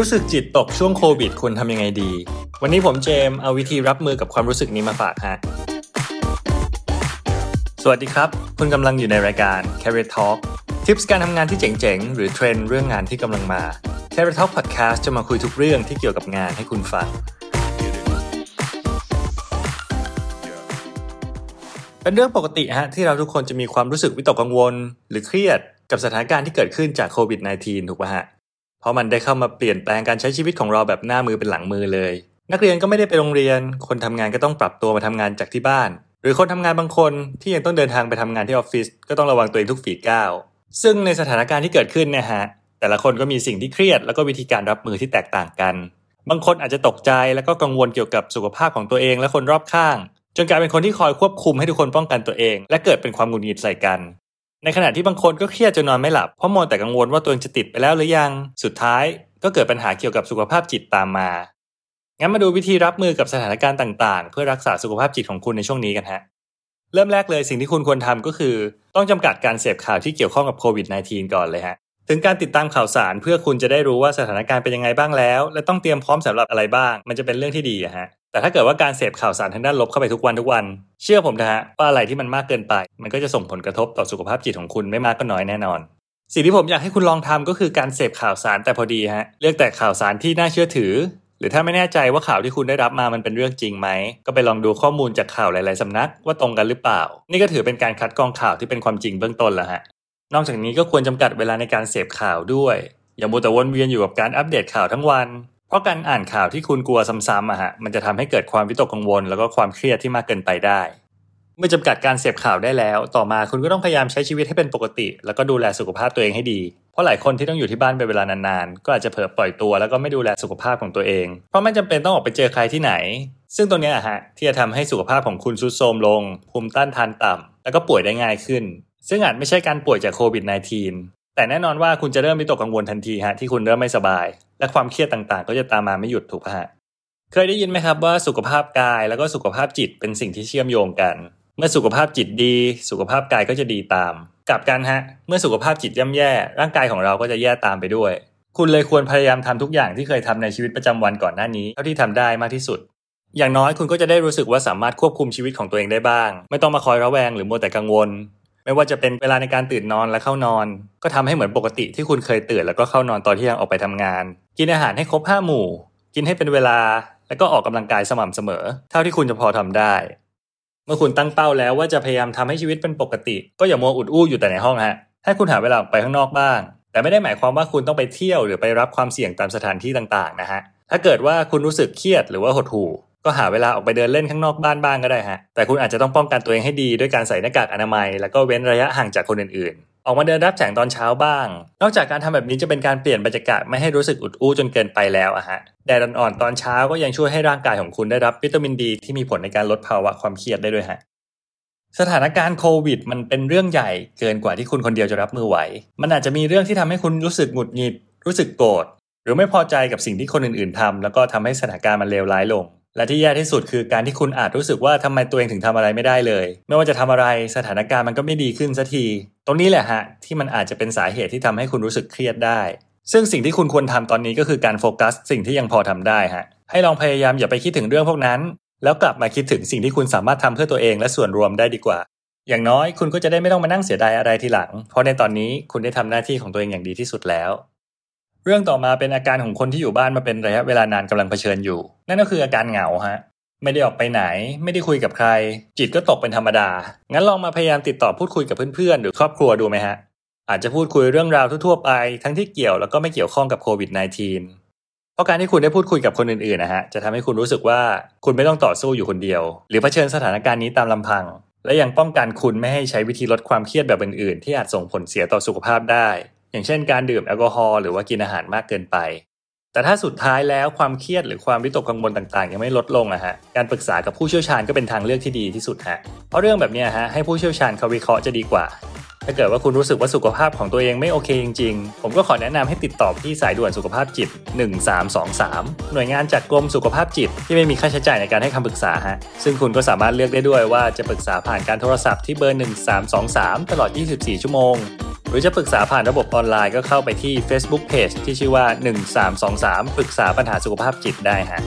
รู้สึกจิตตกช่วงโควิดควรทำยังไงดี วันนี้ผมเจมส์เอาวิธีรับมือกับความรู้สึกนี้มาฝากฮะ สวัสดีครับ คุณกำลังอยู่ในรายการ Career Talk ทิปส์การทำงานที่เจ๋ง ๆ หรือเทรนด์เรื่องงานที่กำลังมา Career Talk Podcast จะมาคุยทุกเรื่องที่เกี่ยวกับงานให้คุณฟัง เป็นเรื่องปกติฮะที่เราทุกคนจะมีความรู้สึกวิตกกังวล หรือเครียดกับสถานการณ์ที่เกิดขึ้นจากโควิด -19 ถูกป่ะฮะ ราะมันได้เข้ามาเปลี่ยนแปลงการใช้ชีวิตของเราแบบหน้ามือเป็นหลังมือเลย นักเรียนก็ไม่ได้ไปโรงเรียน คนทำงานก็ต้องปรับตัวมาทำงานจากที่บ้าน หรือคนทำงานบางคนที่ยังต้องเดินทางไปทำงานที่ออฟฟิศก็ต้องระวังตัวเองทุกฝีก้าวซึ่งในสถานการณ์ที่เกิดขึ้นนี่ยฮะแต่ละคนก็มีสิ่งที่เครียด แล้วก็วิธีการรับมือที่แตกต่างกัน บางคนอาจจะตกใจแล้วก็กังวลเกี่ยวกับสุขภาพของตัวเองและคนรอบข้าง จนกลายเป็นคนที่คอยควบคุมให้ทุกคนป้องกันตัวเอง และเกิดเป็นความหงุดหงิดใส่กัน ในขณะที่บางคนก็เครียดจนนอนไม่หลับเพราะมัวแต่กังวลว่าตัวเองจะติดไปแล้วหรือยัง สุดท้ายก็เกิดปัญหาเกี่ยวกับสุขภาพจิตตามมา งั้นมาดูวิธีรับมือกับสถานการณ์ต่าง ๆ เพื่อรักษาสุขภาพจิตของคุณในช่วงนี้กันฮะ เริ่มแรกเลยสิ่งที่คุณควรทำก็คือ ต้องจำกัดการเสพข่าวที่เกี่ยวข้องกับโควิด -19 ก่อนเลยฮะ ถึงการติดตามข่าวสารเพื่อคุณจะได้รู้ว่าสถานการณ์เป็นยังไงบ้างแล้ว และต้องเตรียมพร้อมสำหรับอะไรบ้าง มันจะเป็นเรื่องที่ดีอะฮะ แต่ถ้าเกิดว่าการเสพข่าวสารทางด้านลบเข้าไปทุกวันทุกวัน เชื่อผมนะฮะว่าอะไรที่มันมากเกินไป มันก็จะส่งผลกระทบต่อสุขภาพจิตของคุณไม่มากก็น้อยแน่นอน สิ่งที่ผมอยากให้คุณลองทำก็คือการเสพข่าวสารแต่พอดีฮะเลือกแต่ข่าวสารที่น่าเชื่อถือ หรือถ้าไม่แน่ใจว่าข่าวที่คุณได้รับมามันเป็นเรื่องจริงไหมก็ไปลองดูข้อมูลจากข่าวหลายๆสำนัก ว่าตรงกันหรือเปล่า นี่ก็ถือเป็นการคัดกรองข่าวที่เป็นความจริงเบื้องต้นแล้วฮะนอกจากนี้ก็ควรจำกัดเวลาในการเสพข่าวด้วย อย่ามัวแต่วนเวียนอยู่กับการอัปเดตข่าวทั้งวัน เพราะการอ่านข่าวที่คุณกลัวซ้ำๆอะฮะมันจะทำให้เกิดความวิตกกังวล แล้วก็ความเครียดที่มากเกินไปได้ เมื่อจำกัดการเสพข่าวได้แล้ว ต่อมาคุณก็ต้องพยายามใช้ชีวิตให้เป็นปกติ แล้วก็ดูแลสุขภาพตัวเองให้ดี เพราะหลายคนที่ต้องอยู่ที่บ้านเป็นเวลานานๆ ก็อาจจะเผลอปล่อยตัวแล้วก็ไม่ดูแลสุขภาพของตัวเอง เพราะไม่จำเป็นต้องออกไปเจอใครที่ไหน ซึ่งตรงนี้อะฮะที่จะทำให้สุขภาพของคุณทรุดโทรมลง ภูมิต้านทานต่ำแล้วก็ป่วยได้ง่ายขึ้น ซึ่งอาจไม่ใช่การป่วยจากโควิด -19 แต่แน่นอนว่าคุณจะเริ่มมีตกกังวลทันทีฮะที่คุณเริ่มไม่สบาย และความเครียดต่างๆ ก็จะตามมาไม่หยุดถูกปะฮะเคยได้ยินไหมครับว่าสุขภาพกายแล้วก็สุขภาพจิตเป็นสิ่งที่เชื่อมโยงกัน เมื่อสุขภาพจิตดี สุขภาพกายก็จะดีตาม กลับกันฮะ เมื่อสุขภาพจิตย่ำแย่ ร่างกายของเราก็จะแย่ตามไปด้วย คุณเลยควรพยายามทำทุกอย่างที่เคยทำในชีวิตประจำวันก่อนหน้านี้เท่าที่ทำได้มากที่สุด อย่างน้อยคุณก็จะได้รู้สึกว่าสามารถควบคุมชีวิตของตัวเองได้บ้าง ไม่ต้องมาคอยระแวงหรือมัวแต่กังวล ไม่ว่าจะเป็นเวลาในการตื่นนอนและเข้านอน ก็ทำให้เหมือนปกติที่คุณเคยตื่นแล้วก็เข้านอนตอนที่ยังออกไปทำงาน กินอาหารให้ครบห้าหมู่ กินให้เป็นเวลาแล้วก็ออกกำลังกายสม่ำเสมอ เท่าที่คุณจะพอทำได้ เมื่อคุณตั้งเป้าแล้วว่าจะพยายามทำให้ชีวิตเป็นปกติ ก็อย่ามัวอุดอู้อยู่แต่ในห้องฮะให้คุณหาเวลาออกไปข้างนอกบ้าง แต่ไม่ได้หมายความว่าคุณต้องไปเที่ยวหรือไปรับความเสี่ยงตามสถานที่ต่างๆนะฮะถ้าเกิดว่าคุณรู้สึกเครียดหรือว่าหดหู่ ก็หาเวลาออกไปเดินเล่นข้างนอกบ้านบ้างก็ได้ฮะ แต่คุณอาจจะต้องป้องกันตัวเองให้ดีด้วยการใส่หน้ากากอนามัย แล้วก็เว้นระยะห่างจากคนอื่นๆ ออกมาเดินรับแสงตอนเช้าบ้าง นอกจากการทำแบบนี้จะเป็นการเปลี่ยนบรรยากาศไม่ให้รู้สึกอุดอู้จนเกินไปแล้วอะฮะ แดดอ่อนๆตอนเช้าก็ยังช่วยให้ร่างกายของคุณได้รับวิตามินดีที่มีผลในการลดภาวะความเครียดได้ด้วยฮะสถานการณ์โควิด มันเป็นเรื่องใหญ่เกินกว่าที่คุณคนเดียวจะรับมือไหว มันอาจจะมีเรื่องที่ทำให้คุณรู้สึกหงุดหงิด รู้สึกโกรธ หรือไม่พอใจกับสิ่งที่คนอื่นๆทำแล้วก็ทำให้สถานการณ์มันเลวร้ายลง และที่แย่ที่สุดคือการที่คุณอาจรู้สึกว่าทำไมตัวเองถึงทำอะไรไม่ได้เลย ไม่ว่าจะทำอะไรสถานการณ์มันก็ไม่ดีขึ้นสักที ตรงนี้แหละฮะที่มันอาจจะเป็นสาเหตุที่ทำให้คุณรู้สึกเครียดได้ ซึ่งสิ่งที่คุณควรทำตอนนี้ก็คือการโฟกัส สิ่งที่ยังพอทำได้ฮะให้ลองพยายามอย่าไปคิดถึงเรื่องพวกนั้น แล้วกลับมาคิดถึงสิ่งที่คุณสามารถทำเพื่อตัวเองและส่วนรวมได้ดีกว่า อย่างน้อยคุณก็จะได้ไม่ต้องมานั่งเสียดายอะไรทีหลัง เพราะในตอนนี้คุณได้ทำหน้าที่ของตัวเองอย่างดีที่สุดแล้ว เรื่องต่อมาเป็นอาการของคนที่อยู่บ้านมาเป็นระยะเวลานานกำลังเผชิญอยู่ นั่นก็คืออาการเหงาฮะไม่ได้ออกไปไหน ไม่ได้คุยกับใคร จิตก็ตกเป็นธรรมดา งั้นลองมาพยายามติดต่อพูดคุยกับเพื่อนๆ หรือครอบครัวดูไหมฮะ อาจจะพูดคุยเรื่องราวทั่วๆไป ทั้งที่เกี่ยวแล้วก็ไม่เกี่ยวข้องกับโควิด -19 เพราะการที่คุณได้พูดคุยกับคนอื่นๆนะฮะจะทำให้คุณรู้สึกว่าคุณไม่ต้องต่อสู้อยู่คนเดียว หรือเผชิญสถานการณ์นี้ตามลำพัง และยังป้องกันคุณไม่ให้ใช้วิธีลดความเครียดแบบอื่นๆ ที่อาจส่งผลเสียต่อสุขภาพได้ อย่างเช่นการดื่มแอลกอฮอล์หรือว่ากินอาหารมากเกินไป แต่ถ้าสุดท้ายแล้วความเครียดหรือความวิตกกังวลต่างๆ ยังไม่ลดลงอะฮะการปรึกษากับผู้เชี่ยวชาญก็เป็นทางเลือกที่ดีที่สุดฮะเพราะเรื่องแบบนี้ฮะให้ผู้เชี่ยวชาญเขาวิเคราะห์จะดีกว่า ถ้าเกิดว่าคุณรู้สึกว่าสุขภาพของตัวเองไม่โอเคจริงๆ ผมก็ขอแนะนำให้ติดต่อที่สายด่วนสุขภาพจิต 1323 หน่วยงานจากกรมสุขภาพจิต ที่ไม่มีค่าใช้จ่ายในการให้คำปรึกษาฮะซึ่งคุณก็สามารถเลือกได้ด้วยว่าจะปรึกษาผ่านการโทรศัพท์ที่เบอร์ 1323 ตลอด 24 ชั่วโมง รือจะปรึกษาผ่านระบบออนไลน์ก็เข้าไปที่ Facebook Page ที่ชื่อว่า 1323 ปรึกษาปัญหาสุขภาพจิตได้ฮะ